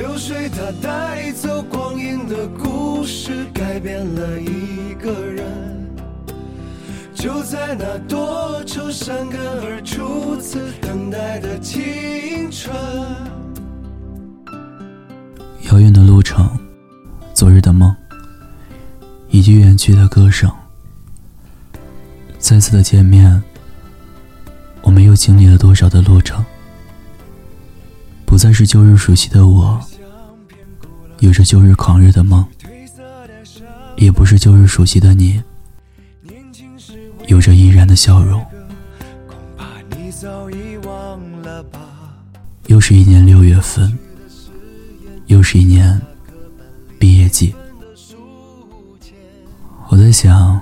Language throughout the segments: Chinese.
流水它带走光阴的故事，改变了一个人。就在那多愁善感而初次等待的青春。遥远的路程，昨日的梦，以及远去的歌声。再次的见面，我们又经历了多少的路程？不再是旧日熟悉的我，有着旧日狂热的梦，也不是旧日熟悉的你。有着依然的笑容。又是一年六月份，又是一年毕业季。我在想，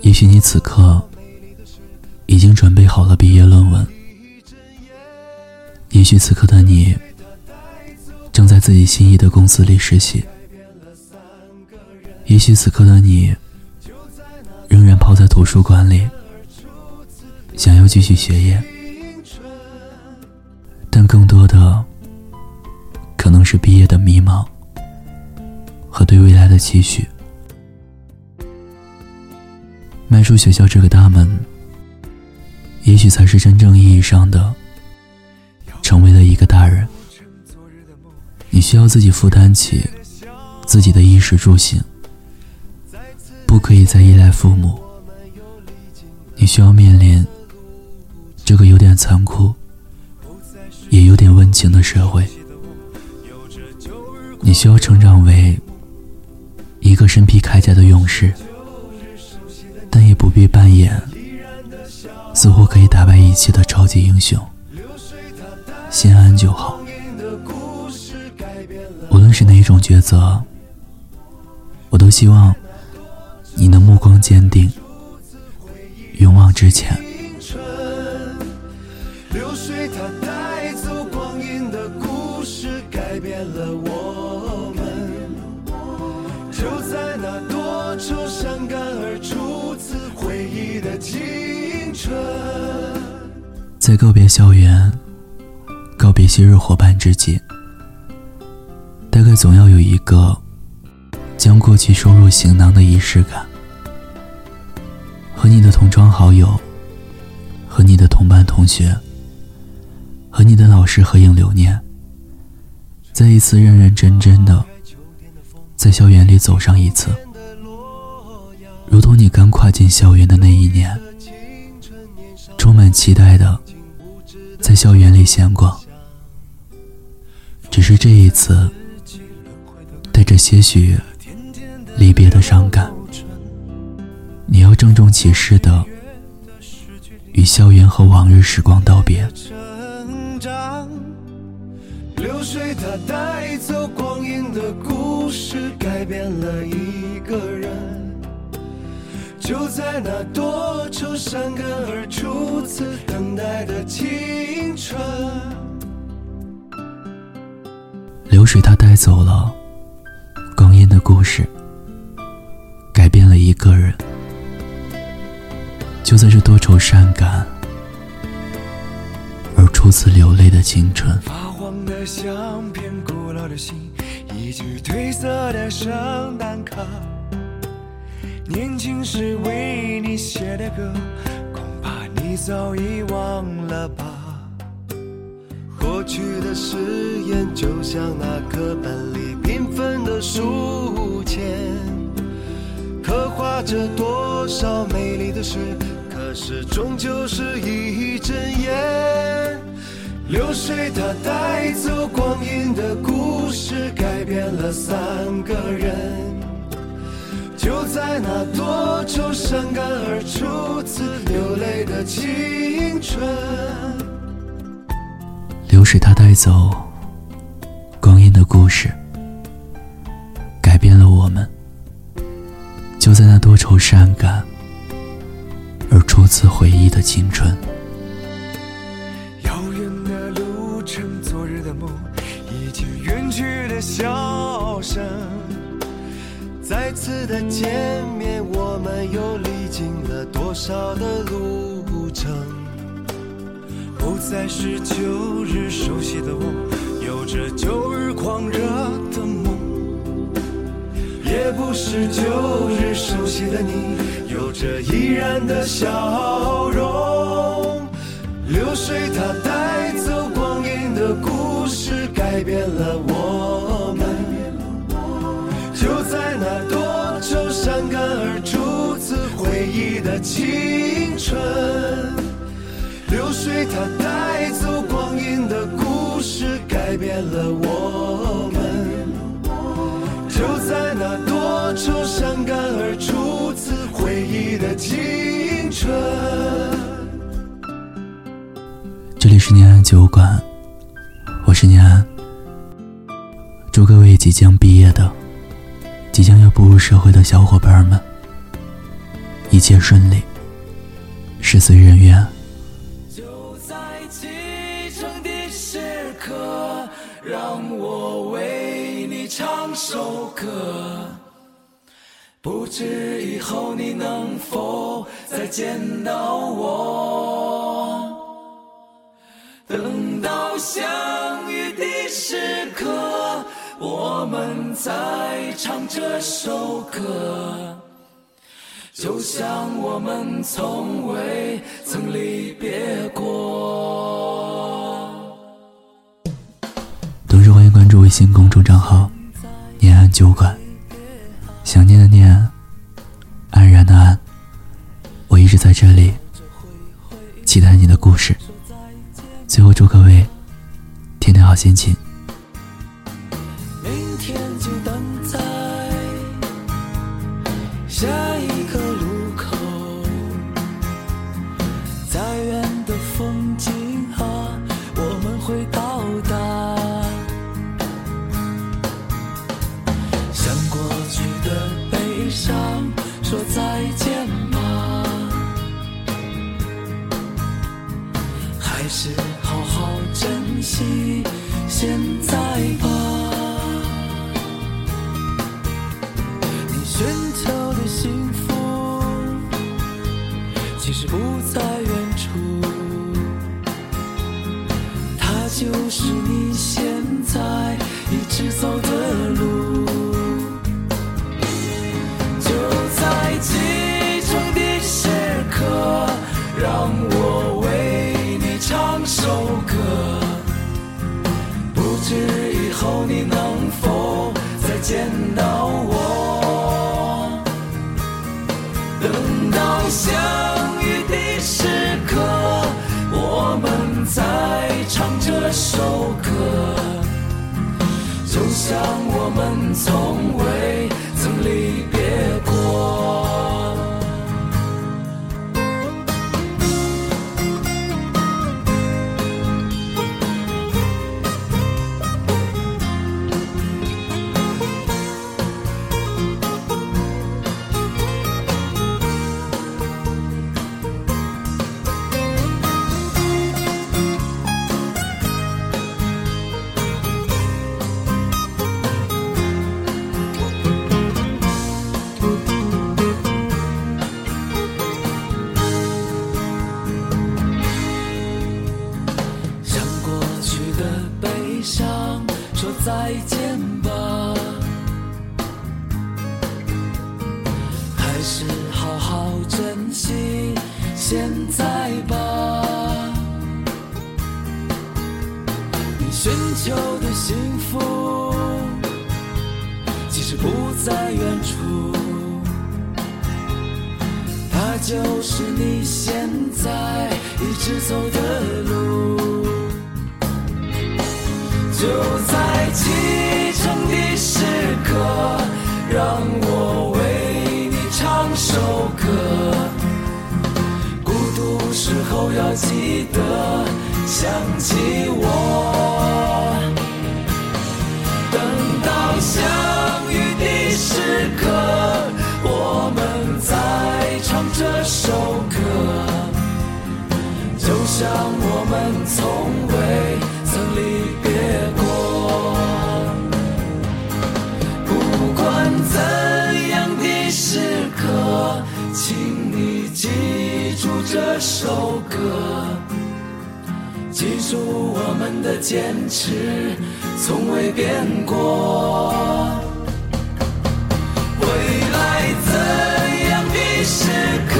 也许你此刻已经准备好了毕业论文，也许此刻的你在自己心仪的公司里实习，也许此刻的你。仍然泡在图书馆里，想要继续学业，但更多的可能是毕业的迷茫和对未来的期许。迈出学校这个大门，也许才是真正意义上的成为了一个大人。你需要自己负担起自己的衣食住行。不可以再依赖父母，你需要面临这个有点残酷，也有点温情的社会。你需要成长为一个身披铠甲的勇士，但也不必扮演似乎可以打败一切的超级英雄。心安就好。无论是哪一种抉择，我都希望。你能目光坚定，勇往直前。流水它带走光阴的故事，改变了我们。就在那多愁善感而初次回忆的青春。在告别校园、告别昔日伙伴之际，大概总要有一个将过去收入行囊的仪式感。和你的同窗好友，和你的同班同学，和你的老师合影留念。再一次认认真真的在校园里走上一次，如同你刚跨进校园的那一年，充满期待的在校园里闲逛。只是这一次，些许离别的伤感。你要郑重其事的与校园和往日时光道别。流水它带走光阴的故事，改变了一个人。就在那多愁善感而初次等待的青春。流水它带走了故事，改变了一个人。就在这多愁善感而初次流泪的青春发黄的相片古老的信一句褪色的圣诞卡。年轻时为你写的歌恐怕你早已忘了吧。过去的誓言就像那课本里缤纷的书签刻画着多少美丽的诗可是终究是一阵烟，流水它带走光阴的故事，改变了三个人。就在那多愁善感而初次流泪的青春，流水它带走光阴的故事，就在那多愁善感而初次回忆的青春。遥远的路程，昨日的梦，已经远去的笑声。再次的见面，我们又历经了多少的路程？不再是旧日熟悉的我，有着旧日狂热的梦。也不是旧日熟悉的你，有着依然的笑容。流水它带走光阴的故事，改变了我们。就在那多愁善感而初次回忆的青春，流水它带走光阴的故事，改变了我青春。这里是念安酒馆，我是念安。祝各位即将毕业的、即将要步入社会的小伙伴们，一切顺利，事随人愿。就在启程的时刻，让我为你唱首歌。不知以后你能否再见到我？等到相遇的时刻，我们再唱这首歌。就像我们从未曾离别过。同时欢迎关注微信公众账号“念安酒馆”，想念的念，安然的安，我一直在这里，期待你的故事。最后祝各位天天好心情。现在吧。你寻求的幸福，其实不在远处，它就是你现在一直走我们从未说再见吧，还是好好珍惜现在吧。你寻求的幸福，其实不在远处。它就是你现在一直走的路。就在启程的时刻，让我为你唱首歌。孤独时候要记得想起我。首歌，记住我们的坚持从未变过。未来怎样的时刻，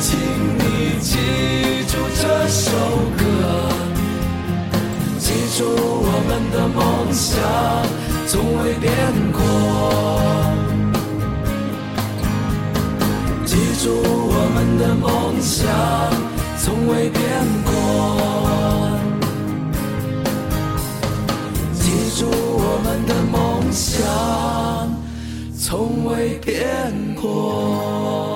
请你记住这首歌，记住我们的梦想从未变过，记住的梦想从未变过，记住我们的梦想。从未变过。